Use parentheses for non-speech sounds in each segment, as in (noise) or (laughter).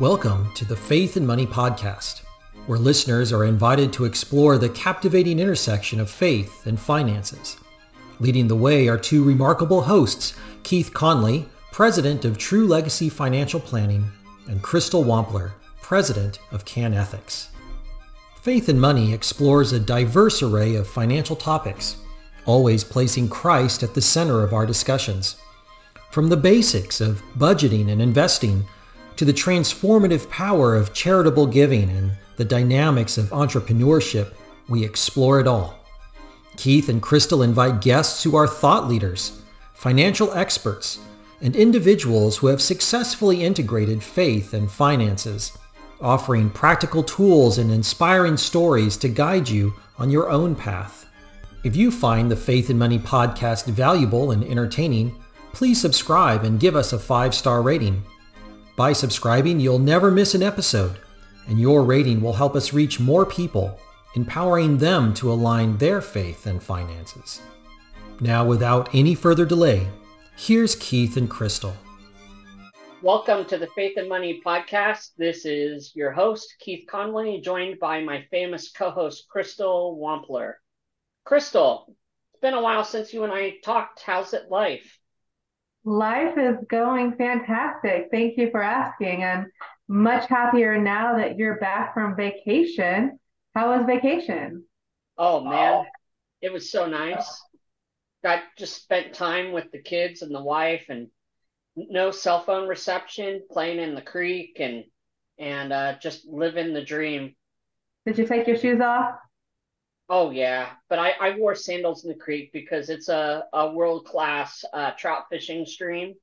Welcome to the Faith and Money Podcast, where listeners are invited to explore the captivating intersection of faith and finances. Leading the way are two remarkable hosts, Keith Conley, President of True Legacy Financial Planning, and Crystal Wampler, President of Can Ethics. Faith and Money explores a diverse array of financial topics, always placing Christ at the center of our discussions. From the basics of budgeting and investing to the transformative power of charitable giving and the dynamics of entrepreneurship, we explore it all. Keith and Crystal invite guests who are thought leaders, financial experts, and individuals who have successfully integrated faith and finances, offering practical tools and inspiring stories to guide you on your own path. If you find the Faith and Money podcast valuable and entertaining, please subscribe and give us a five-star rating. By subscribing, you'll never miss an episode, and your rating will help us reach more people, empowering them to align their faith and finances. Now, without any further delay, here's Keith and Crystal. Welcome to the Faith and Money podcast. This is your host, Keith Conway, joined by my famous co host, Crystal Wampler. Crystal, it's been a while since you and I talked. How's it life? Life is going fantastic. Thank you for asking. I'm much happier now that you're back from vacation. How was vacation? Oh man, it was so nice. Got just spent time with the kids and the wife and no cell phone reception, playing in the creek and and uh, just living the dream. Did you take your shoes off? Oh yeah, but I, I wore sandals in the creek because it's a, a world class uh, trout fishing stream,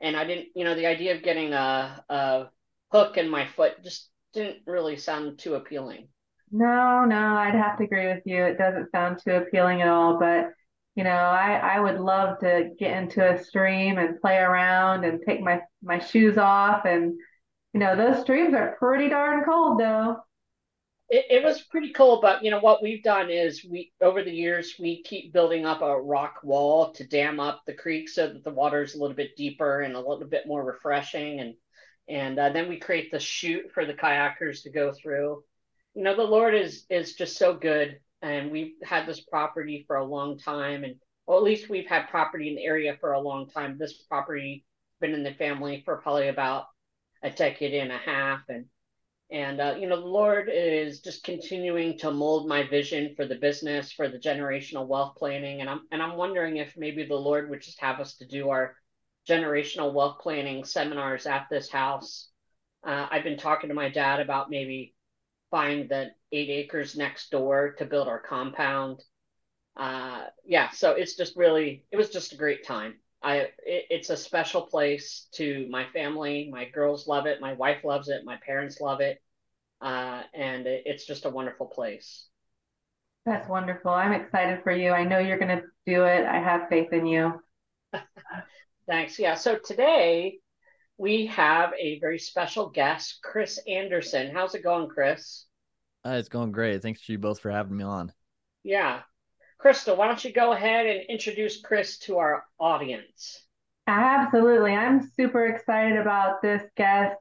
and I didn't, you know, the idea of getting a, a hook in my foot just didn't really sound too appealing. No, no, I'd have to agree with you. It doesn't sound too appealing at all, but you know, I, I would love to get into a stream and play around and take my, my shoes off. And you know, those streams are pretty darn cold though it, it was pretty cool but you know what we've done is we over the years we keep building up a rock wall to dam up the creek so that the water is a little bit deeper and a little bit more refreshing. And and uh, then we create the chute for the kayakers to go through. You know the lord is is just so good and we've had this property for a long time. And well at least we've had property in the area for a long time. This property been in the family for probably about a decade and a half and and uh, you know, the Lord is just continuing to mold my vision for the business, for the generational wealth planning, and I'm and I'm wondering if maybe the Lord would just have us to do our generational wealth planning seminars at this house. Uh, I've been talking to my dad about maybe buying the eight acres next door to build our compound. Uh, yeah, so it's just really it was just a great time. I it, it's a special place to my family. My girls love it. My wife loves it. My parents love it, uh, and it's just a wonderful place. That's wonderful. I'm excited for you. I know you're going to do it. I have faith in you. (laughs) Thanks. Yeah. So today we have a very special guest, Chris Anderson. How's it going, Chris? Uh, it's going great. Thanks to you both for having me on. Yeah. Crystal, why don't you go ahead and introduce Chris to our audience? Absolutely. I'm super excited about this guest.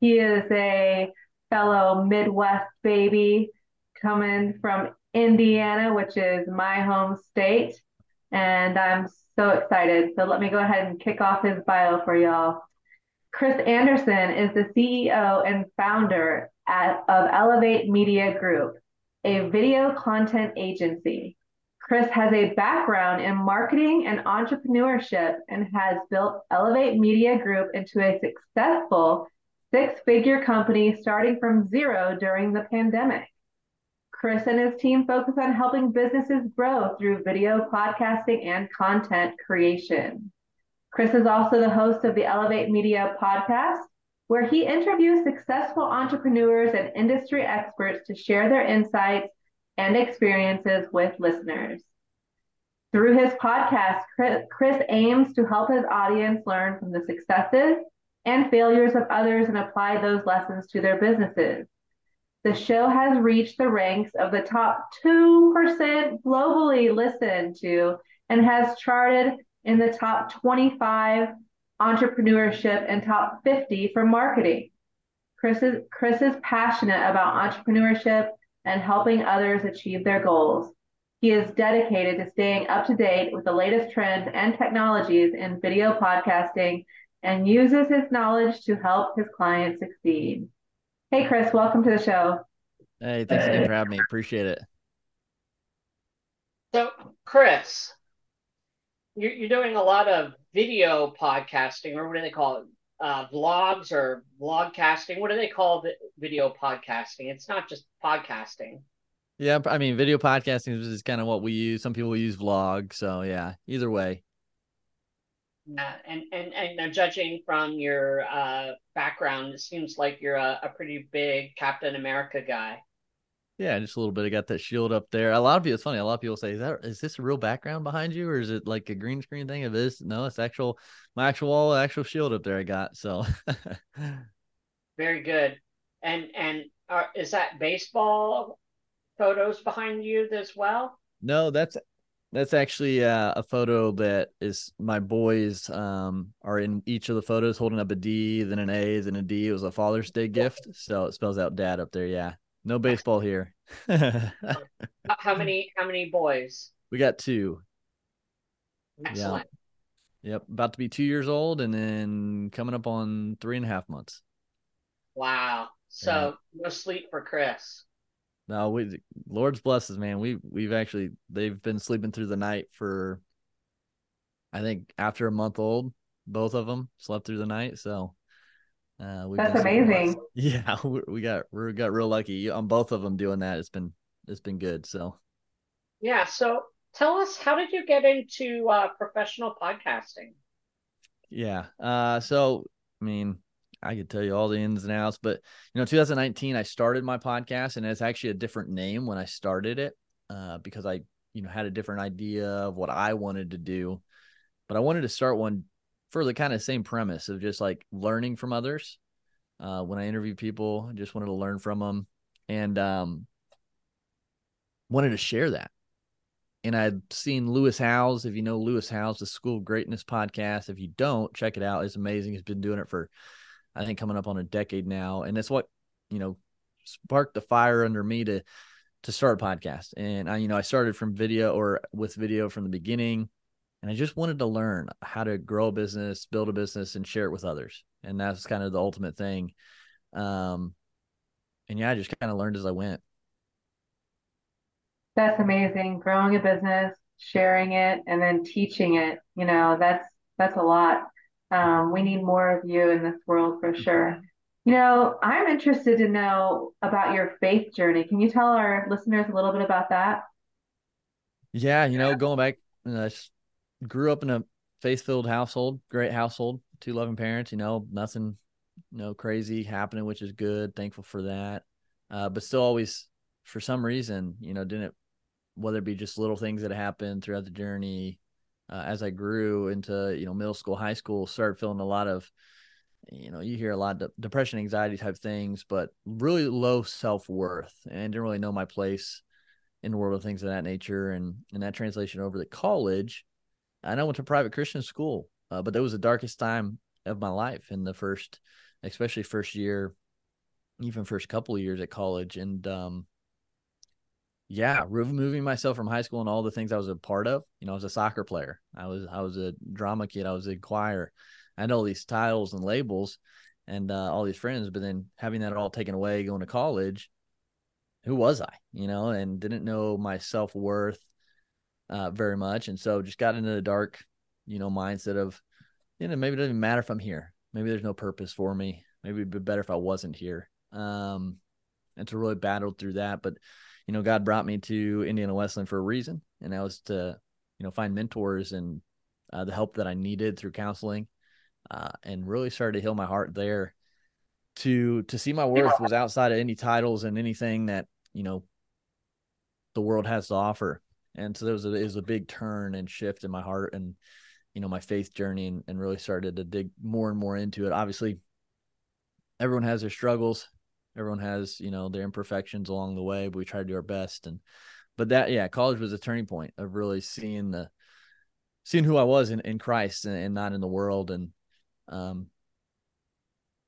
He is a fellow Midwest baby coming from Indiana, which is my home state. And I'm so excited. So let me go ahead and kick off his bio for y'all. Chris Anderson is the CEO and founder at, of Elevate Media Group, a video content agency. Chris has a background in marketing and entrepreneurship and has built Elevate Media Group into a successful six figure company starting from zero during the pandemic. Chris and his team focus on helping businesses grow through video podcasting and content creation. Chris is also the host of the Elevate Media podcast, where he interviews successful entrepreneurs and industry experts to share their insights and experiences with listeners. Through his podcast, Chris aims to help his audience learn from the successes and failures of others and apply those lessons to their businesses. The show has reached the ranks of the top 2% globally listened to and has charted in the top 25 entrepreneurship and top 50 for marketing. Chris is, Chris is passionate about entrepreneurship and helping others achieve their goals. He is dedicated to staying up to date with the latest trends and technologies in video podcasting and uses his knowledge to help his clients succeed. Hey, Chris, welcome to the show. Hey, thanks again for having me. Appreciate it. So, Chris, you're, you're doing a lot of video podcasting, or what do they call it? Uh, vlogs or vlogcasting. What do they call the video podcasting? It's not just podcasting. Yeah, I mean, video podcasting is kind of what we use. Some people use vlog, so yeah. Either way. Yeah, and and and judging from your uh, background, it seems like you're a, a pretty big Captain America guy. Yeah, just a little bit. I got that shield up there. A lot of people, it's funny. A lot of people say, "Is that is this a real background behind you, or is it like a green screen thing?" It is. No, it's actual my actual wall, actual shield up there. I got so. (laughs) Very good. And and are, is that baseball photos behind you as well? No, that's that's actually uh, a photo that is my boys um, are in each of the photos holding up a D, then an A, then a D. It was a Father's Day gift, so it spells out Dad up there. Yeah. No baseball here. how many how many boys? We got two. Excellent. Yeah. Yep. About to be two years old and then coming up on three and a half months. Wow. So yeah. no sleep for Chris. No, we Lord's blesses, man. We we've actually they've been sleeping through the night for I think after a month old, both of them slept through the night. So uh, That's amazing. (laughs) Yeah, we got we got real lucky on both of them doing that. It's been it's been good. So yeah. So tell us, how did you get into uh, professional podcasting? Yeah. Uh, so I mean, I could tell you all the ins and outs, but you know, 2019, I started my podcast, and it's actually a different name when I started it, uh, because I you know had a different idea of what I wanted to do, but I wanted to start one for the kind of same premise of just like learning from others. Uh, when I interview people, I just wanted to learn from them and um, wanted to share that. And I'd seen Lewis Howes. If you know Lewis Howes, the School of Greatness podcast. If you don't, check it out. It's amazing. He's been doing it for, I think, coming up on a decade now. And it's what, you know, sparked the fire under me to to start a podcast. And I, you know, I started from video or with video from the beginning and I just wanted to learn how to grow a business, build a business, and share it with others. And that's kind of the ultimate thing. Um, and yeah, I just kind of learned as I went. That's amazing. Growing a business, sharing it, and then teaching it. You know, that's that's a lot. Um, we need more of you in this world for sure. You know, I'm interested to know about your faith journey. Can you tell our listeners a little bit about that? Yeah, you know, going back, uh, grew up in a faith filled household, great household, two loving parents, you know, nothing, you no crazy happening, which is good. Thankful for that. Uh, but still always, for some reason, you know, didn't, whether it be just little things that happened throughout the journey, uh, as I grew into, you know, middle school, high school, started feeling a lot of, you know, you hear a lot of depression, anxiety type things, but really low self worth and didn't really know my place in the world of things of that nature. And, and that translation over to college, and I went to private Christian school, uh, but that was the darkest time of my life in the first, especially first year, even first couple years at college. And um, yeah, removing myself from high school and all the things I was a part of. You know, I was a soccer player. I was I was a drama kid. I was a choir. I had all these titles and labels and uh, all these friends, but then having that all taken away, going to college, who was I? You know, and didn't know my self worth uh, very much, and so just got into the dark, you know, mindset of, you know, maybe it doesn't matter if I'm here. Maybe there's no purpose for me. Maybe it'd be better if I wasn't here. Um, and to really battle through that, but you know, God brought me to Indiana Wesleyan for a reason, and that was to, you know, find mentors and uh, the help that I needed through counseling, uh, and really started to heal my heart there. To to see my worth was outside of any titles and anything that you know the world has to offer and so there was a, it was a big turn and shift in my heart and you know my faith journey and, and really started to dig more and more into it obviously everyone has their struggles everyone has you know their imperfections along the way but we try to do our best and but that yeah college was a turning point of really seeing the seeing who i was in, in christ and, and not in the world and um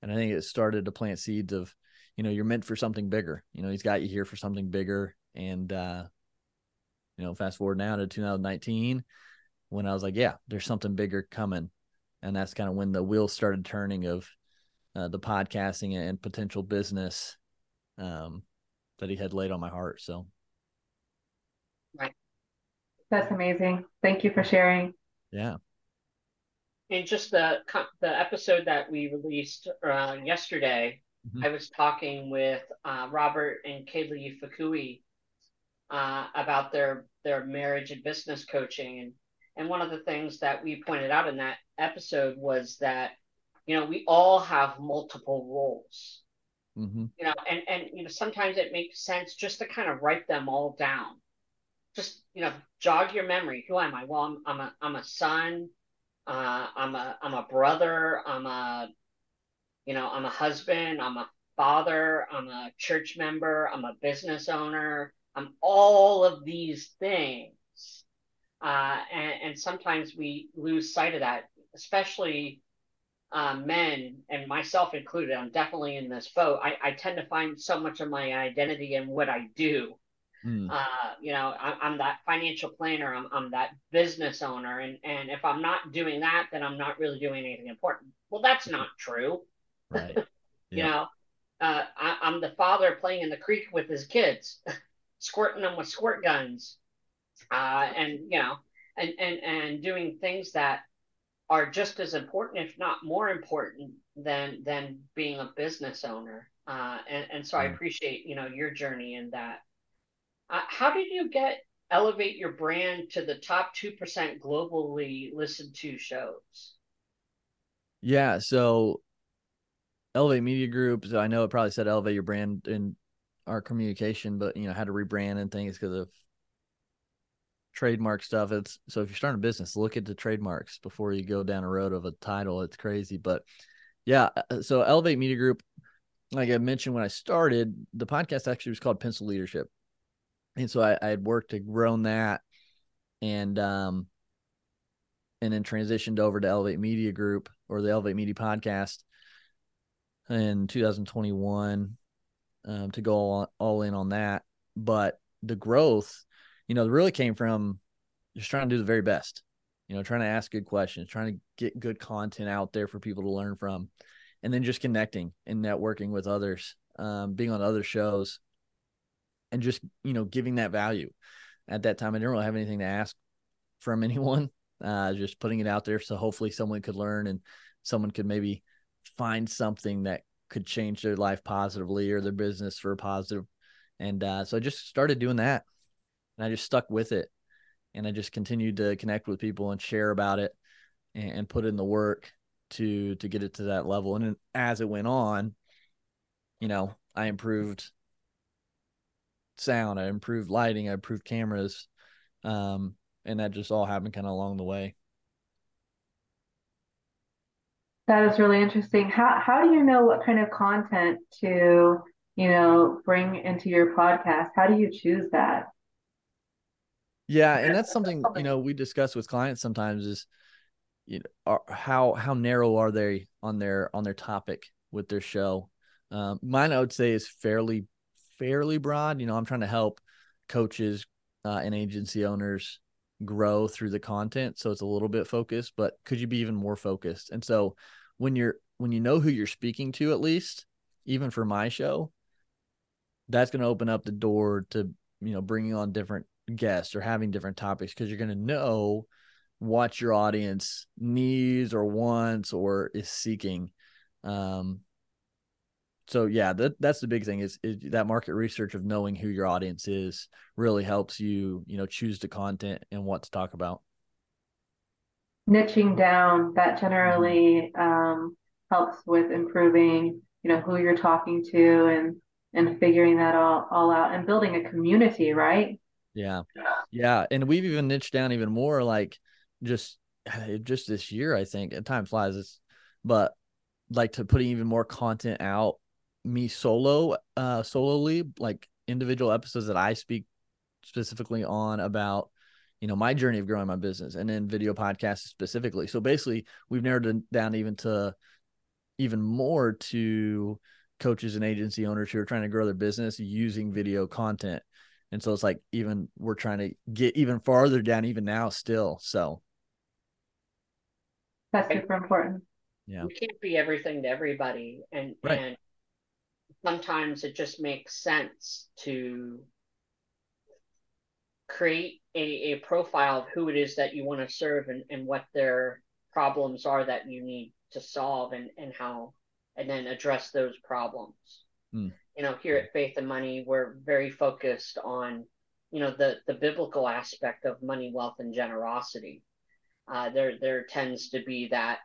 And I think it started to plant seeds of, you know, you're meant for something bigger. You know, he's got you here for something bigger. And uh, you know, fast forward now to 2019 when I was like, yeah, there's something bigger coming. And that's kind of when the wheels started turning of uh, the podcasting and potential business um, that he had laid on my heart. So, right. That's amazing. Thank you for sharing. Yeah. And just the the episode that we released uh, yesterday, mm-hmm. I was talking with uh, Robert and Kaylee Fukui uh, about their their marriage and business coaching, and and one of the things that we pointed out in that episode was that you know we all have multiple roles. Mm-hmm. you know and and you know sometimes it makes sense just to kind of write them all down. Just you know jog your memory. Who am i? Well i'm, I'm a i'm a son. Uh, i'm a i'm a brother. I'm a you know i'm a husband. I'm a father. I'm a church member. I'm a business owner. I'm all of these things. Uh, and, and sometimes we lose sight of that especially uh, men and myself included, I'm definitely in this boat. I, I tend to find so much of my identity in what I do. Mm. Uh, you know, I, I'm that financial planner. I'm, I'm that business owner, and and if I'm not doing that, then I'm not really doing anything important. Well, that's not true. Right. (laughs) you know, uh, I, I'm the father playing in the creek with his kids, (laughs) squirting them with squirt guns, uh, and you know, and and and doing things that are just as important, if not more important, than than being a business owner. Uh, and and so I appreciate you know your journey in that. Uh, how did you get elevate your brand to the top two percent globally listened to shows? Yeah, so Elevate Media Group. So I know it probably said elevate your brand in our communication, but you know had to rebrand and things because of trademark stuff. It's so if you're starting a business, look at the trademarks before you go down a road of a title. It's crazy, but yeah. Uh, so Elevate Media Group, like I mentioned when I started, the podcast actually was called Pencil Leadership, and so I, I had worked to grown that, and um, and then transitioned over to Elevate Media Group or the Elevate Media Podcast in 2021 um, to go all, all in on that. But the growth you know, it really came from just trying to do the very best, you know, trying to ask good questions, trying to get good content out there for people to learn from, and then just connecting and networking with others, um, being on other shows, and just, you know, giving that value. At that time, I didn't really have anything to ask from (laughs) anyone, uh, just putting it out there. So hopefully someone could learn and someone could maybe find something that could change their life positively or their business for a positive. And uh, so I just started doing that and I just stuck with it. And I just continued to connect with people and share about it and, and put in the work to to get it to that level. And as it went on, you know, I improved sound, I improved lighting, I improved cameras. Um, and that just all happened kind of along the way. That is really interesting. How how do you know what kind of content to, you know, bring into your podcast? How do you choose that? Yeah, and that's something you know we discuss with clients sometimes is you know are, how how narrow are they on their on their topic with their show. Um, mine I would say is fairly fairly broad. You know, I'm trying to help coaches uh, and agency owners grow through the content, so it's a little bit focused. But could you be even more focused? And so when you're when you know who you're speaking to, at least even for my show, that's going to open up the door to you know bringing on different guests or having different topics because you're going to know what your audience needs or wants or is seeking. Um, so yeah, that that's the big thing is, is that market research of knowing who your audience is really helps you, you know, choose the content and what to talk about. Niching down that generally um, helps with improving, you know, who you're talking to and and figuring that all all out and building a community, right? Yeah. Yeah. And we've even niched down even more like just (sighs) just this year, I think. At time flies, it's but like to putting even more content out, me solo, uh solely, like individual episodes that I speak specifically on about you know my journey of growing my business and then video podcasts specifically so basically we've narrowed it down even to even more to coaches and agency owners who are trying to grow their business using video content. And so it's like even we're trying to get even farther down even now still. So that's super important. Yeah. We can't be everything to everybody. And right. and sometimes it just makes sense to create a, a profile of who it is that you want to serve and, and what their problems are that you need to solve and, and how and then address those problems. Mm. You know, here at Faith and Money, we're very focused on, you know, the the biblical aspect of money, wealth, and generosity. Uh, there there tends to be that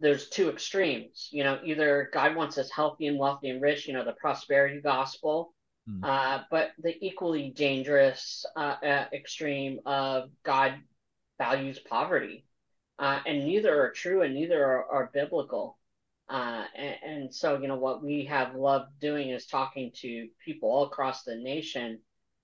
there's two extremes. You know, either God wants us healthy and wealthy and rich, you know, the prosperity gospel, mm. uh, but the equally dangerous uh, uh, extreme of God values poverty. Uh, and neither are true and neither are, are biblical. Uh, and, and, so, you know, what we have loved doing is talking to people all across the nation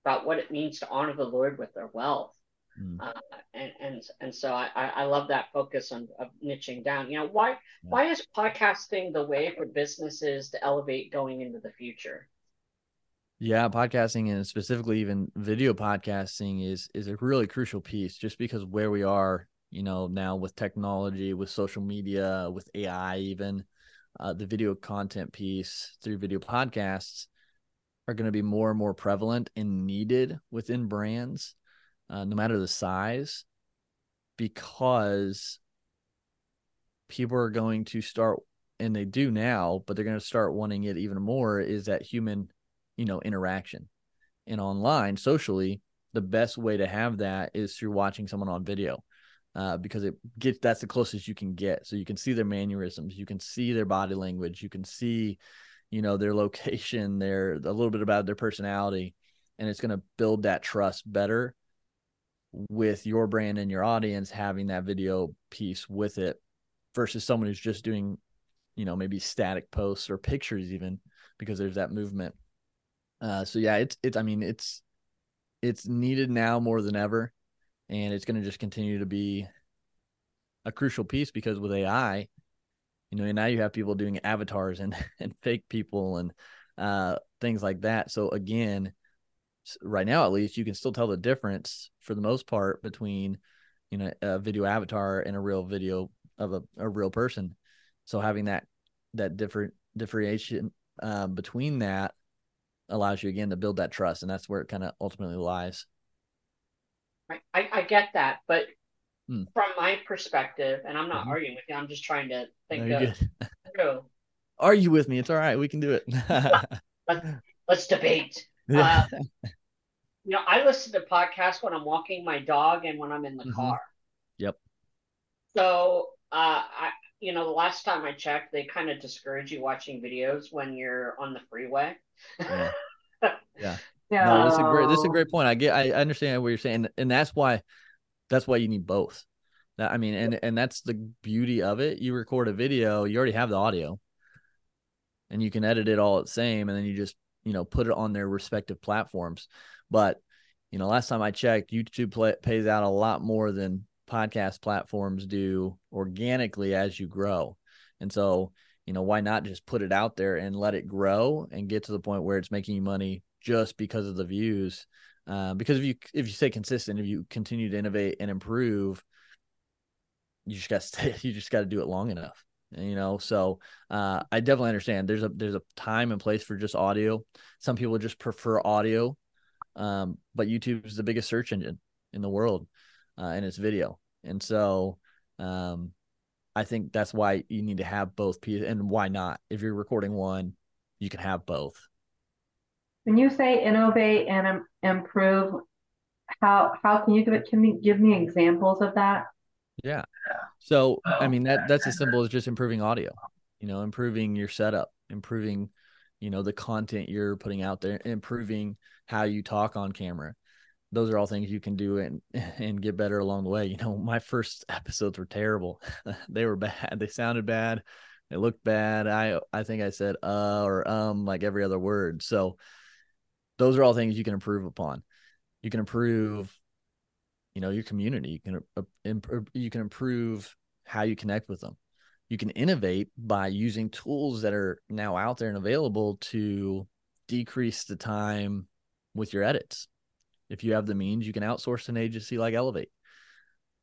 about what it means to honor the Lord with their wealth. Mm. Uh, and, and and so I, I love that focus on of niching down. You know, why yeah. why is podcasting the way for businesses to elevate going into the future? Yeah, podcasting and specifically even video podcasting is is a really crucial piece just because where we are you know, now with technology, with social media, with AI, even uh, the video content piece through video podcasts are going to be more and more prevalent and needed within brands, uh, no matter the size, because people are going to start, and they do now, but they're going to start wanting it even more is that human, you know, interaction. And online, socially, the best way to have that is through watching someone on video uh, because it gets that's the closest you can get. So you can see their mannerisms, you can see their body language, you can see, you know, their (laughs) location, their a little bit about their personality, and it's going to build that trust better with your brand and your audience having that video piece with it versus someone who's just doing, you know, maybe static posts or pictures even because there's that movement. Uh, so yeah, it's it's I mean it's it's needed now more than ever and it's going to just continue to be a crucial piece because with AI, you know, now you have people doing avatars and (laughs) and fake people and uh, things like that. So again, right now at least, you can still tell the difference for the most part between you know a video avatar and a real video of a, a real person. So having that that different differentiation um, between that allows you again to build that trust, and that's where it kind of ultimately lies. I, I get that, but hmm. from my perspective, and I'm not mm-hmm. arguing with you, I'm just trying to think no, of through. (laughs) Argue with me. It's all right. We can do it. (laughs) let's, let's debate. (laughs) Uh, you know, I listen to podcasts when I'm walking my dog and when I'm in the mm-hmm. car. Yep. So, uh, I, you know, the last time I checked, they kind of discourage you watching videos when you're on the freeway. Yeah. yeah. Yeah. No, this is a great. This is a great point. I get. I understand what you're saying, and that's why. That's why you need both. That I mean, and and that's the beauty of it. You record a video, you already have the audio, and you can edit it all at the same, and then you just you know put it on their respective platforms. But you know, last time I checked, YouTube play, pays out a lot more than podcast platforms do organically as you grow, and so you know why not just put it out there and let it grow and get to the point where it's making you money just because of the views. Uh, because if you if you stay consistent, if you continue to innovate and improve, you just got (laughs) to you just got to do it long enough. You know, so uh, I definitely understand. There's a there's a time and place for just audio. Some people just prefer audio, um, but YouTube is the biggest search engine in the world, uh, and it's video. And so, um, I think that's why you need to have both pieces. And why not? If you're recording one, you can have both. When you say innovate and improve, how how can you give it? Can you give me examples of that? Yeah. So I mean that that's as simple as just improving audio. You know, improving your setup, improving, you know, the content you're putting out there, improving how you talk on camera. Those are all things you can do and (laughs) and get better along the way. You know, my first episodes were terrible. (laughs) they were bad. They sounded bad. They looked bad. I I think I said uh or um like every other word. So those are all things you can improve upon. You can improve, you know, your community. You can uh, improve, you can improve how you connect with them. you can innovate by using tools that are now out there and available to decrease the time with your edits. If you have the means, you can outsource an agency like Elevate,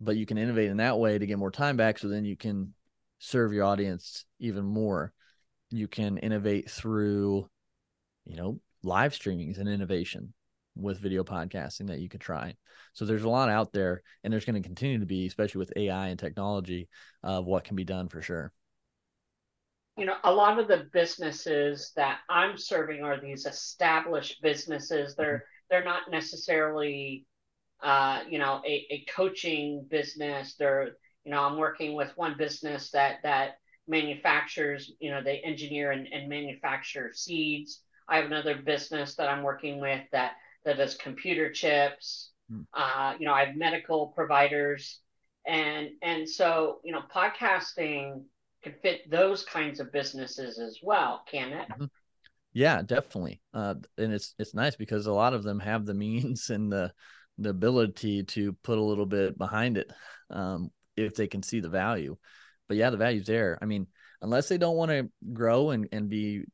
but you can innovate in that way to get more time back. So then you can serve your audience even more. You can innovate through, you know, live streaming is an innovation with video podcasting that you could try. So there's a lot out there, and there's going to continue to be, especially with AI and technology, of what can be done for sure. You know, a lot of the businesses that I'm serving are these established businesses. They're they're not necessarily, uh, you know, a, a coaching business. They're, you know, I'm working with one business that that manufactures, you know, they engineer and, and manufacture seeds. I have another business that I'm working with that that does computer chips. Hmm. Uh, you know, I have medical providers, and and so you know, podcasting can fit those kinds of businesses as well, can it? Mm-hmm. Yeah, definitely. Uh, and it's it's nice because a lot of them have the means (laughs) and the the ability to put a little bit behind it um, if they can see the value. But yeah, the value's there. I mean, unless they don't want to grow and, and be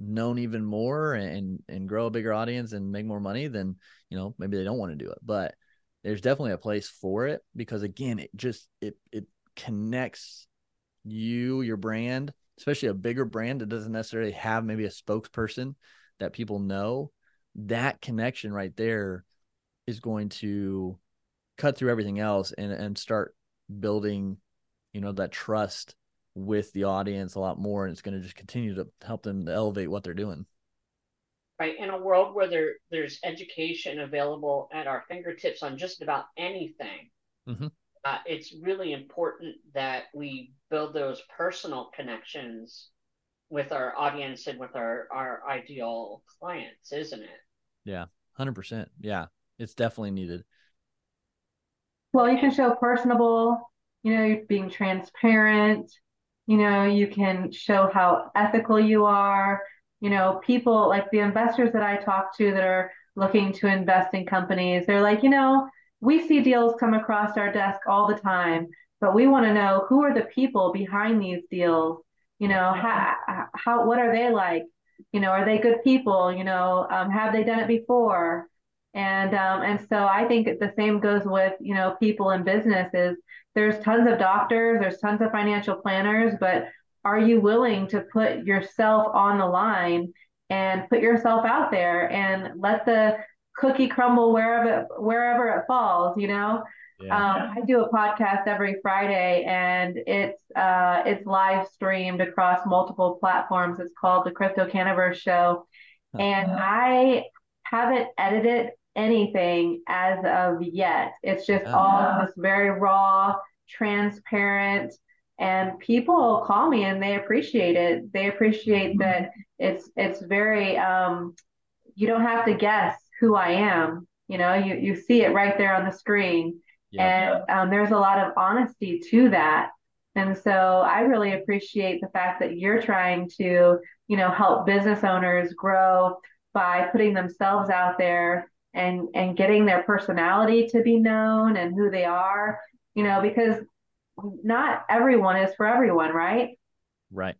known even more and and grow a bigger audience and make more money, then you know maybe they don't want to do it. But there's definitely a place for it because again, it just it it connects you, your brand, especially a bigger brand that doesn't necessarily have maybe a spokesperson that people know. That connection right there is going to cut through everything else and and start building, you know, that trust with the audience a lot more and it's going to just continue to help them to elevate what they're doing. Right in a world where there there's education available at our fingertips on just about anything mm-hmm. uh, it's really important that we build those personal connections with our audience and with our our ideal clients isn't it? Yeah 100% yeah it's definitely needed. Well you can show personable you know being transparent you know you can show how ethical you are. You know people like the investors that i talk to that are looking to invest in companies they're like you know we see deals come across our desk all the time but we want to know who are the people behind these deals? You know how, how what are they like? You know are they good people? You know um, have they done it before and um, and so i think the same goes with you know people in businesses there's tons of doctors, there's tons of financial planners, but are you willing to put yourself on the line and put yourself out there and let the cookie crumble wherever wherever it falls, you know? Yeah. Um, I do a podcast every Friday, and it's uh, it's live streamed across multiple platforms. It's called the Crypto Canniverse Show, and I haven't edited anything as of yet. It's just oh. all this very raw, transparent, and people call me and they appreciate it. They appreciate mm-hmm. that it's it's very um, you don't have to guess who I am. You know, you you see it right there on the screen, yeah. and um, there's a lot of honesty to that. And so I really appreciate the fact that you're trying to, you know, help business owners grow by putting themselves out there and and getting their personality to be known and who they are you know because not everyone is for everyone right? Right.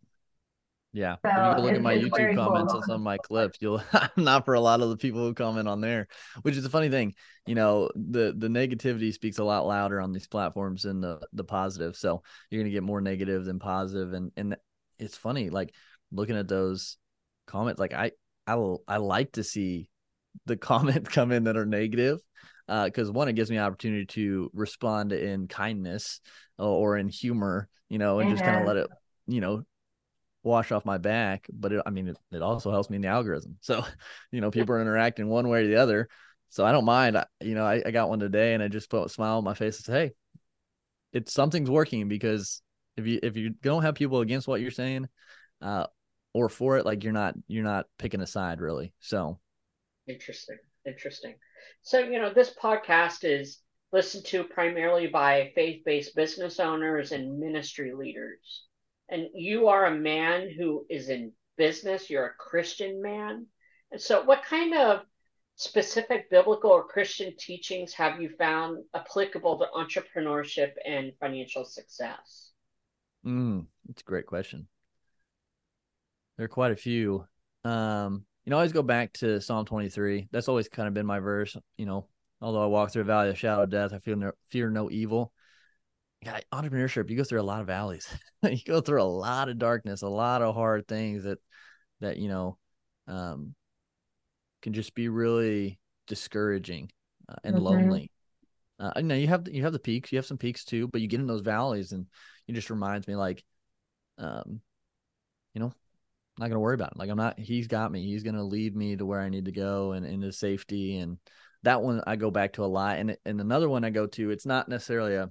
Yeah. So you look at my youtube comments cool. on some of my clips. You'll (laughs) i'm not for a lot of the people who comment on there which is a funny thing. You know the the negativity speaks a lot louder on these platforms than the the positive. So you're gonna get more negative than positive. And and it's funny like looking at those comments like i i will i like to see the (laughs) comments come in that are negative Uh because uh, one it gives me an opportunity to respond in kindness or, or in humor you know and just kind of let it you know wash off my back but it, i mean it, it also helps me in the algorithm. So (laughs) you know people are interacting one way or the other. So i don't mind. I, you know I, I got one today and i just put a smile on my face and say hey it's something's working because if you if you don't have people against what you're saying uh or for it like you're not you're not picking a side really. So Interesting. Interesting. So, you know, this podcast is listened to primarily by faith based business owners and ministry leaders. And you are a man who is in business, you're a Christian man. And so, what kind of specific biblical or Christian teachings have you found applicable to entrepreneurship and financial success? Mm, It's a great question. There are quite a few. Um, you know, I always go back to Psalm 23. That's always kind of been my verse. You know, although I walk through a valley of shadow of death, I feel no, fear no evil. Yeah, entrepreneurship, you go through a lot of valleys. (laughs) you go through a lot of darkness, a lot of hard things that that you know um, can just be really discouraging uh, and mm-hmm. lonely. Uh, you know, you have you have the peaks, you have some peaks too, but you get in those valleys, and it just reminds me like, um, you know, Not gonna worry about it. Like I'm not. He's got me. He's gonna lead me to where I need to go and into safety. And that one I go back to a lot. And and another one I go to. It's not necessarily a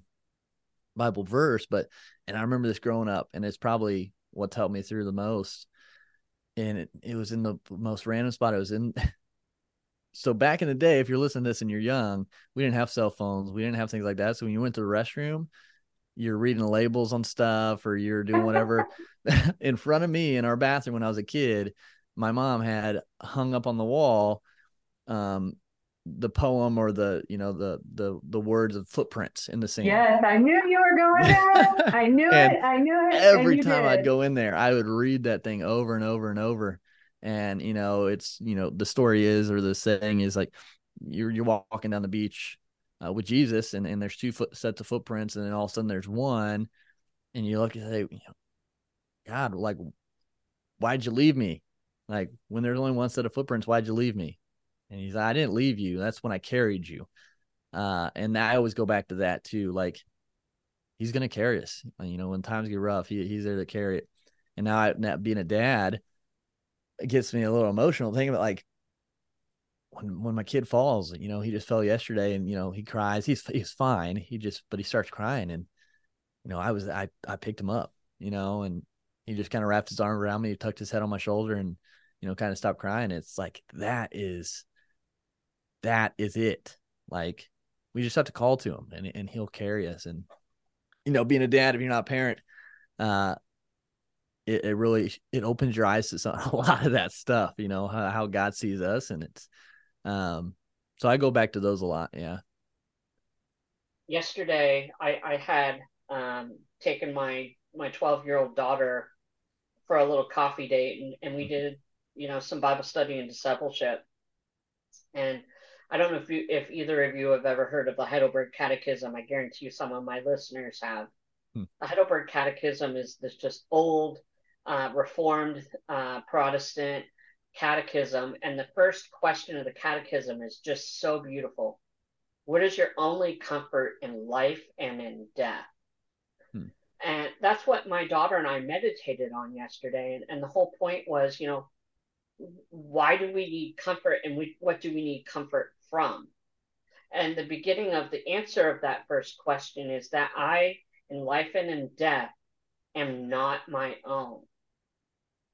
Bible verse, but and I remember this growing up, and it's probably what's helped me through the most. And it, it was in the most random spot. It was in (laughs) so back in the day, if you're listening to this and you're young, we didn't have cell phones, we didn't have things like that. So when you went to the restroom, you're reading labels on stuff or you're doing whatever. (laughs) (laughs) in front of me in our bathroom when I was a kid, my mom had hung up on the wall um the poem or the you know the the the words of footprints in the sand. Yes, I knew you were going there. (laughs) I knew it. I knew it. Every time did. I'd go in there, I would read that thing over and over and over and you know it's you know the story is or the saying is like you're you're walking down the beach uh, with Jesus and and there's two foot sets of footprints and then all of a sudden there's one and you look and say God like why'd you leave me? Like when there's only one set of footprints why'd you leave me? And he's like I didn't leave you. That's when I carried you. Uh and I always go back to that too like he's gonna carry us. You know when times get rough he, he's there to carry it. And now, I, now being a dad it gets me a little emotional thinking about like when when my kid falls, you know, he just fell yesterday and you know, he cries. He's he's fine. He just but he starts crying and you know, I was I I picked him up, you know, and he just kind of wrapped his arm around me, tucked his head on my shoulder and you know, kind of stopped crying. It's like that is that is it. Like we just have to call to him and and he'll carry us and you know, being a dad if you're not a parent, uh it, it really it opens your eyes to some, (laughs) a lot of that stuff you know how, how god sees us and it's um so i go back to those a lot yeah yesterday i i had um taken my my 12 year old daughter for a little coffee date and, and we mm-hmm. did you know some bible study and discipleship and i don't know if you if either of you have ever heard of the heidelberg catechism i guarantee you some of my listeners have hmm. the heidelberg catechism is this just old uh, Reformed uh, Protestant catechism. And the first question of the catechism is just so beautiful. What is your only comfort in life and in death? Hmm. And that's what my daughter and I meditated on yesterday. And, and the whole point was, you know, why do we need comfort and we, what do we need comfort from? And the beginning of the answer of that first question is that I, in life and in death, am not my own.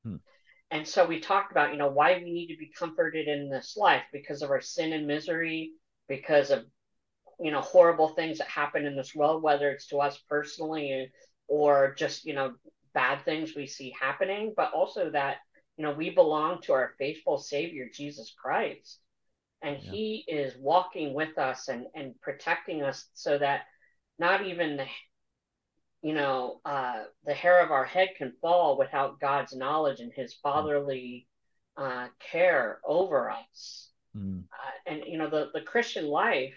Hmm. And so we talked about, you know, why we need to be comforted in this life because of our sin and misery, because of, you know, horrible things that happen in this world, whether it's to us personally or just, you know, bad things we see happening, but also that, you know, we belong to our faithful Savior, Jesus Christ. And yeah. He is walking with us and, and protecting us so that not even the you know, uh, the hair of our head can fall without God's knowledge and His fatherly uh, care over us. Mm. Uh, and you know, the the Christian life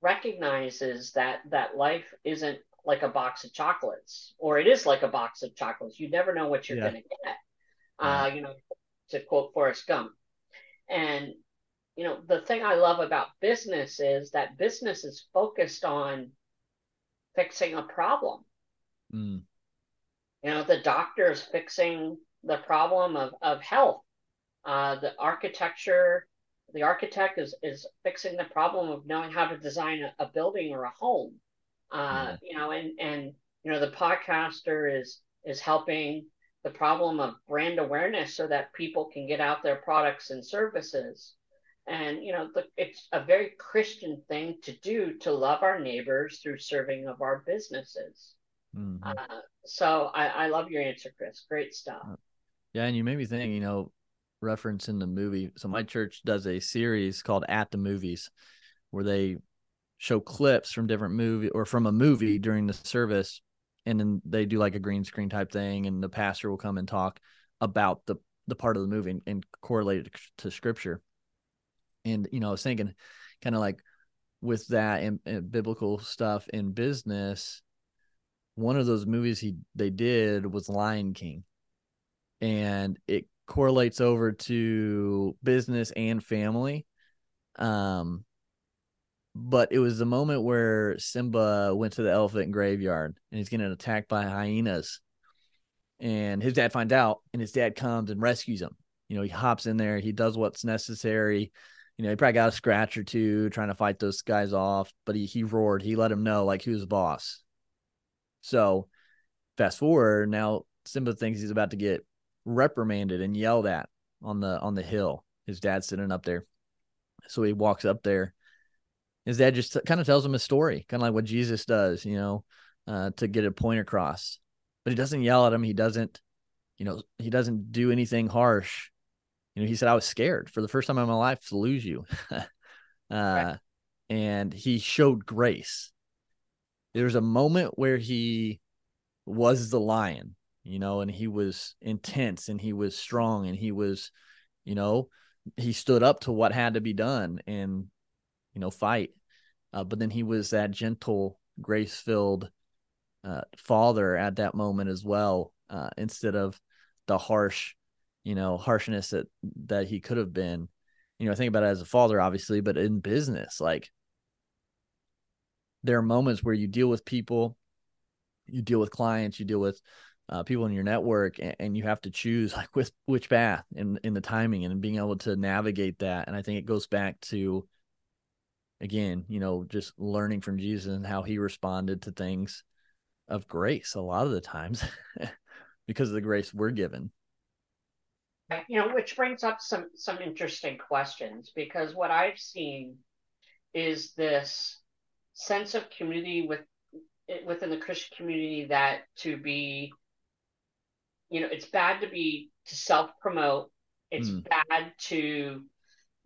recognizes that that life isn't like a box of chocolates, or it is like a box of chocolates. You never know what you're yeah. going to get. Uh, you know, to quote Forrest Gump. And you know, the thing I love about business is that business is focused on fixing a problem Mm. You know, the doctor is fixing the problem of, of health. Uh, the architecture, the architect is, is fixing the problem of knowing how to design a, a building or a home. Uh, mm. You know, and and you know, the podcaster is is helping the problem of brand awareness so that people can get out their products and services. And you know, the, it's a very Christian thing to do to love our neighbors through serving of our businesses. Mm-hmm. Uh, so I, I love your answer, Chris. Great stuff. Yeah, and you made me think. You know, reference in the movie. So my church does a series called At the Movies, where they show clips from different movie or from a movie during the service, and then they do like a green screen type thing, and the pastor will come and talk about the the part of the movie and, and correlate it to scripture. And you know, I was thinking, kind of like with that and, and biblical stuff in business, one of those movies he they did was Lion King, and it correlates over to business and family. Um, but it was the moment where Simba went to the elephant graveyard and he's getting attacked by hyenas. And his dad finds out, and his dad comes and rescues him. You know, he hops in there, he does what's necessary. You know, he probably got a scratch or two trying to fight those guys off, but he he roared. He let him know like he was the boss. So, fast forward now, Simba thinks he's about to get reprimanded and yelled at on the on the hill. His dad's sitting up there, so he walks up there his dad just kind of tells him a story, kind of like what Jesus does, you know, uh, to get a point across. But he doesn't yell at him. He doesn't, you know, he doesn't do anything harsh. You know, he said, I was scared for the first time in my life to lose you. (laughs) uh, right. And he showed grace. There was a moment where he was the lion, you know, and he was intense and he was strong and he was, you know, he stood up to what had to be done. And you know, fight. Uh, but then he was that gentle, grace filled uh, father at that moment as well, uh, instead of the harsh, you know, harshness that that he could have been. You know, I think about it as a father, obviously, but in business, like there are moments where you deal with people, you deal with clients, you deal with uh, people in your network, and, and, you have to choose (laughs) like with which path in in the timing and being able to navigate that. And I think it goes back to again, you know, just learning from Jesus and how he responded to things of grace a lot of the times (laughs) because of the grace we're given. You know, which brings up some some interesting questions because what I've seen is this sense of community with within the Christian community that to be you know, it's bad to be to self promote. It's mm. bad to,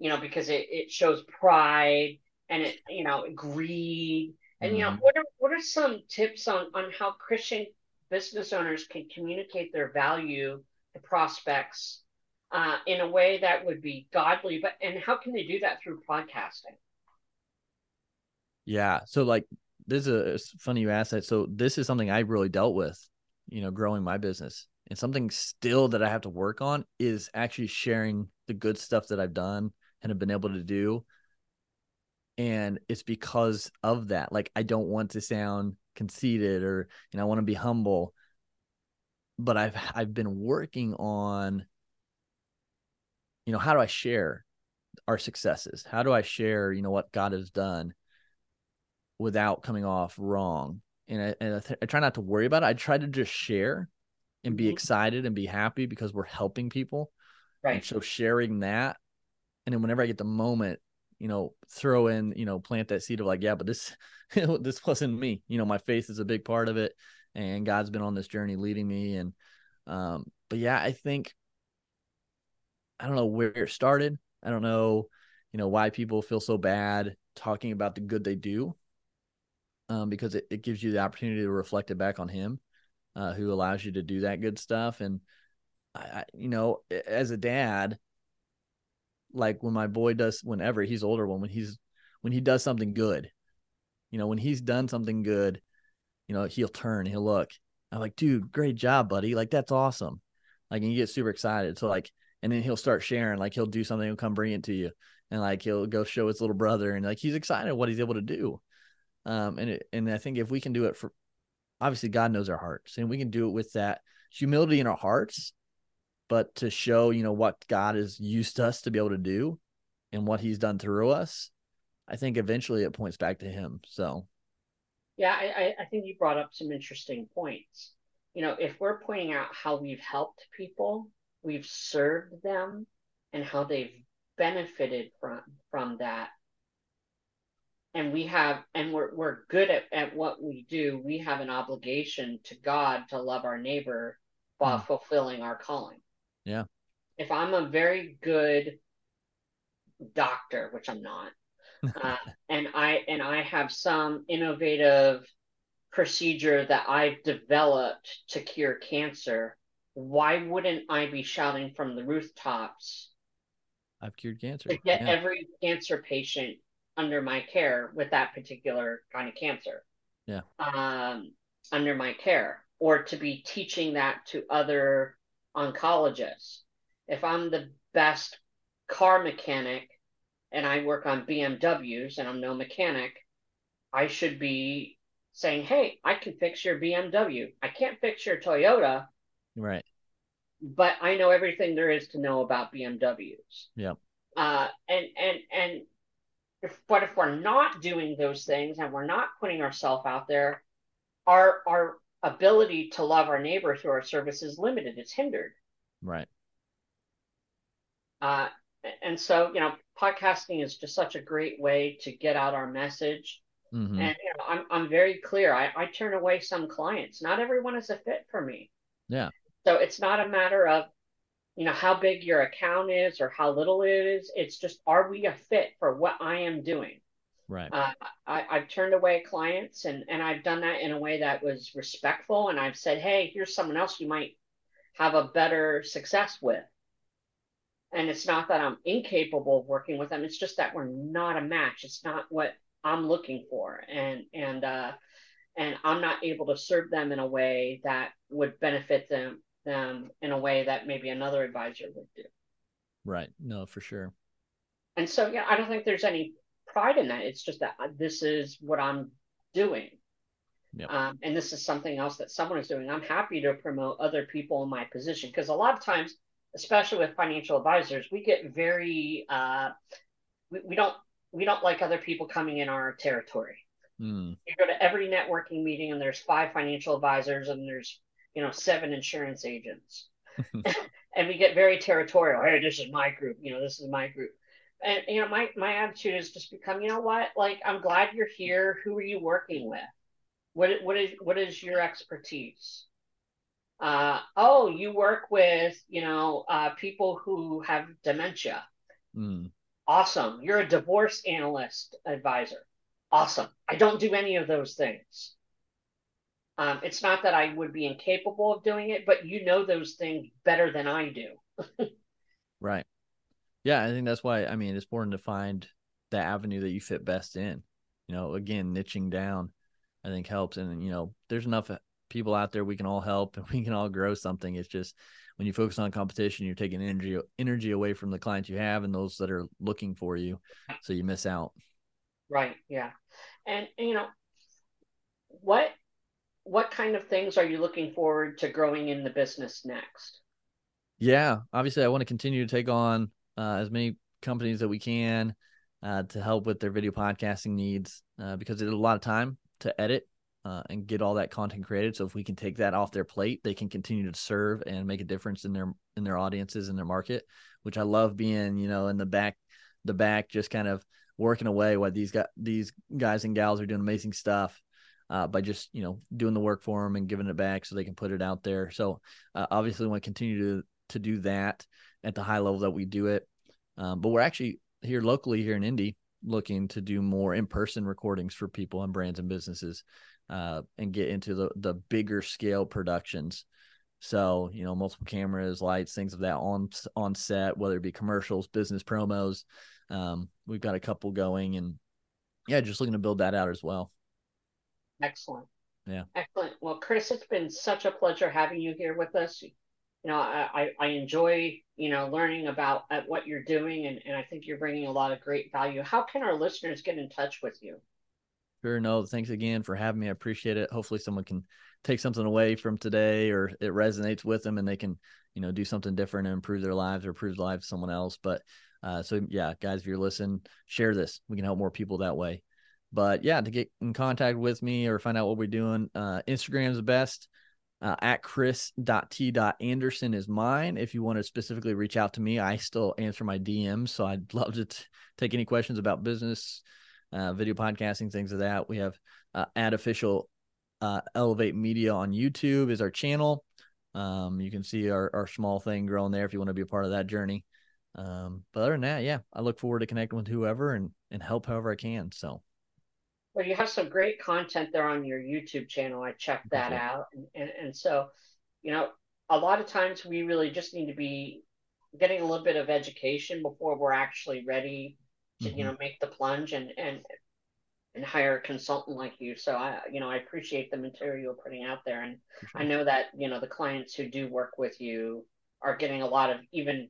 you know, because it, it shows pride and it you know greed and mm-hmm. you know mm-hmm. what are what are some tips on on how christian business owners can communicate their value to prospects uh, in a way that would be godly but and how can they do that through podcasting yeah so like this is a funny you asked that. So this is something i really dealt with you know growing my business. And something still that i have to work on is actually sharing the good stuff that i've done and have been able to do. And it's because of that. Like i don't want to sound conceited or you know i want to be humble but i've i've been working on you know how do i share our successes? How do i share you know what god has done without coming off wrong and i, and I, th- I try not to worry about it i try to just share and be mm-hmm. excited and be happy because we're helping people right and so sharing that and then whenever i get the moment you know, throw in, you know, plant that seed of like, yeah, but this, (laughs) this wasn't me. You know, my faith is a big part of it, and God's been on this journey leading me. And, um, but yeah, I think, I don't know where it started. I don't know, you know, why people feel so bad talking about the good they do, um, because it, it gives you the opportunity to reflect it back on Him, uh, who allows you to do that good stuff. And I, I you know, as a dad, like when my boy does whenever he's older when when he's when he does something good you know when he's done something good you know he'll turn he'll look. I'm like dude great job buddy. Like that's awesome. Like and you get super excited. So like and then he'll start sharing like he'll do something he'll come bring it to you. And like he'll go show his little brother and like he's excited what he's able to do um and it, and i think if we can do it for obviously god knows our hearts and we can do it with that humility in our hearts but to show you know what god has used us to be able to do and what he's done through us i think eventually it points back to him so. Yeah i i think you brought up some interesting points. You know if we're pointing out how we've helped people we've served them and how they've benefited from from that and we have and we're, we're good at, at what we do we have an obligation to god to love our neighbor while mm. fulfilling our calling yeah. If I'm a very good doctor, which I'm not, (laughs) uh, and I and I have some innovative procedure that I've developed to cure cancer, why wouldn't I be shouting from the rooftops? I've cured cancer. To get yeah. every cancer patient under my care with that particular kind of cancer. Yeah. Um, under my care, or to be teaching that to other oncologists. If I'm the best car mechanic and I work on BMWs and I'm no mechanic, I should be saying, "Hey, I can fix your BMW. I can't fix your Toyota." Right. But I know everything there is to know about BMWs. Yeah. Uh, and and and if, but if we're not doing those things and we're not putting ourselves out there, our our ability to love our neighbor through our service is limited. It's hindered. Right. Uh, and so you know, podcasting is just such a great way to get out our message. Mm-hmm. And you know, I'm I'm very clear. I, I turn away some clients. Not everyone is a fit for me. Yeah. So it's not a matter of you know how big your account is or how little it is. It's just are we a fit for what i am doing? Right. Uh, I, i've turned away clients and and i've done that in a way that was respectful. And i've said hey here's someone else you might have a better success with. And it's not that i'm incapable of working with them. It's just that we're not a match. It's not what i'm looking for. And and uh and i'm not able to serve them in a way that would benefit them them in a way that maybe another advisor would do. Right. No, for sure. And so, yeah, I don't think there's any pride in that. It's just that uh, this is what I'm doing. Yep. Um, and this is something else that someone is doing. I'm happy to promote other people in my position because a lot of times, especially with financial advisors, we get very uh, we, we don't we don't like other people coming in our territory. Mm. You go to every networking meeting and there's five financial advisors and there's you know, seven insurance agents. (laughs) (laughs) and we get very territorial. Hey, this is my group. You know, this is my group. And you know, my my attitude has just become, you know what? Like, I'm glad you're here. Who are you working with? What what is what is your expertise? Uh, oh, you work with you know uh, people who have dementia. Mm. Awesome. You're a divorce analyst advisor. Awesome. I don't do any of those things. Um, it's not that I would be incapable of doing it, but you know those things better than I do. (laughs) right. Yeah, I think that's why. I mean, it's important to find the avenue that you fit best in. You know, again, niching down, I think helps. And you know, there's enough people out there we can all help and (laughs) we can all grow something. It's just when you focus on competition, you're taking energy energy away from the clients you have and those that are looking for you, so you miss out. Right. Yeah. And you know, what what kind of things are you looking forward to growing in the business next? Yeah, obviously, I want to continue to take on uh, as many companies that we can uh, to help with their video podcasting needs uh, because it's a lot of time to edit uh, and get all that content created. So if we can take that off their plate, they can continue to serve and make a difference in their in their audiences in their market. Which I love being, you know, in the back, the back, just kind of working away while these guys, these guys and gals are doing amazing stuff uh, by just you know doing the work for them and giving it back so they can put it out there. So uh, obviously, we want to continue to to do that at the high level that we do it. Um, but we're actually here locally here in Indy looking to do more in person recordings for people and brands and businesses uh, and get into the the bigger scale productions. So you know, multiple cameras, lights, things of that on on set, whether it be commercials, business promos. Um, we've got a couple going, and yeah, just looking to build that out as well. Excellent. Yeah. Excellent. Well, Chris, it's been such a pleasure having you here with us. You know, I, I enjoy, you know, learning about what you're doing, and, and I think you're bringing a lot of great value. How can our listeners get in touch with you? Sure. No, thanks again for having me. I appreciate it. Hopefully, someone can take something away from today or it resonates with them and they can, you know, do something different and improve their lives or improve the lives of someone else. But uh, so, yeah, guys, if you're listening, share this. We can help more people that way. But yeah, to get in contact with me or find out what we're doing, uh, Instagram's the best. Uh, at chris.t.anderson is mine. If you want to specifically reach out to me, I still answer my DMs. So I'd (laughs) love to t- take any questions about business, uh, video podcasting, things of that. We have uh, ad official uh, Elevate Media on YouTube is our channel. Um, you can see our, our small thing growing there if you want to be a part of that journey. Um, but other than that, yeah, I look forward to connecting with whoever and, and help however I can. So Well, you have some great content there on your YouTube channel. I checked that out. And, and, and so, you know, a lot of times we really just need to be getting a little bit of education before we're actually ready to, mm-hmm. you know, make the plunge and, and, and hire a consultant like you. So I, you know, I appreciate the material you're putting out there. And sure. I know that, you know, the clients who do work with you are getting a lot of even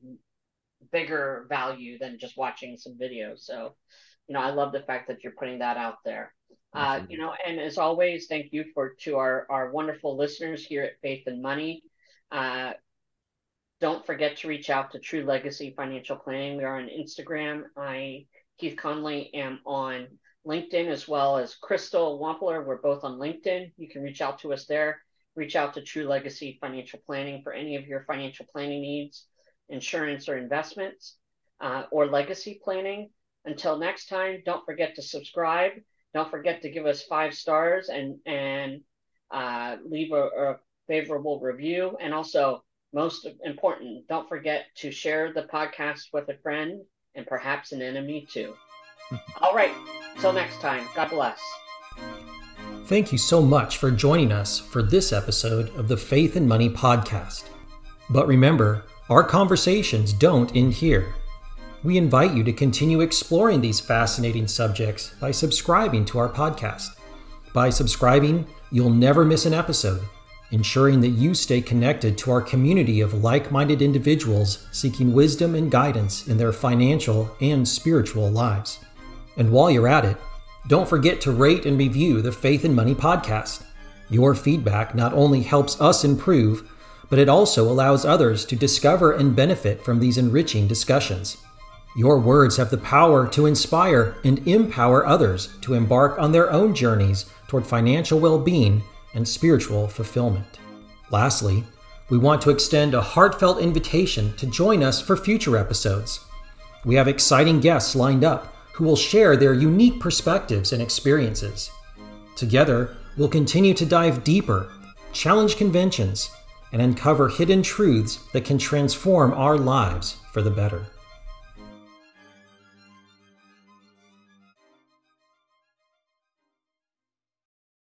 bigger value than just watching some videos. So, you know, I love the fact that you're putting that out there. Uh, you know, and as always, thank you for to our our wonderful listeners here at Faith and Money. Uh, don't forget to reach out to True Legacy Financial Planning. We are on Instagram. I Keith Conley am on LinkedIn as well as Crystal Wampler. We're both on LinkedIn. You can reach out to us there. Reach out to True Legacy Financial Planning for any of your financial planning needs, insurance or investments, uh, or legacy planning. Until next time, don't forget to subscribe don't forget to give us five stars and and uh, leave a, a favorable review. And also, most important, don't forget to share the podcast with a friend and perhaps an enemy too. (laughs) All right. Till next time. God bless. Thank you so much for joining us for this episode of the Faith and Money podcast. But remember, our conversations don't end here. We invite you to continue exploring these fascinating subjects by subscribing to our podcast. By subscribing, you'll never miss an episode, ensuring that you stay connected to our community of like minded individuals seeking wisdom and guidance in their financial and spiritual lives. And while you're at it, don't forget to rate and review the Faith and Money podcast. Your feedback not only helps us improve, but it also allows others to discover and benefit from these enriching discussions. Your words have the power to inspire and empower others to embark on their own journeys toward financial well being and spiritual fulfillment. Lastly, we want to extend a heartfelt invitation to join us for future episodes. We have exciting guests lined up who will share their unique perspectives and experiences. Together, we'll continue to dive deeper, challenge conventions, and uncover hidden truths that can transform our lives for the better.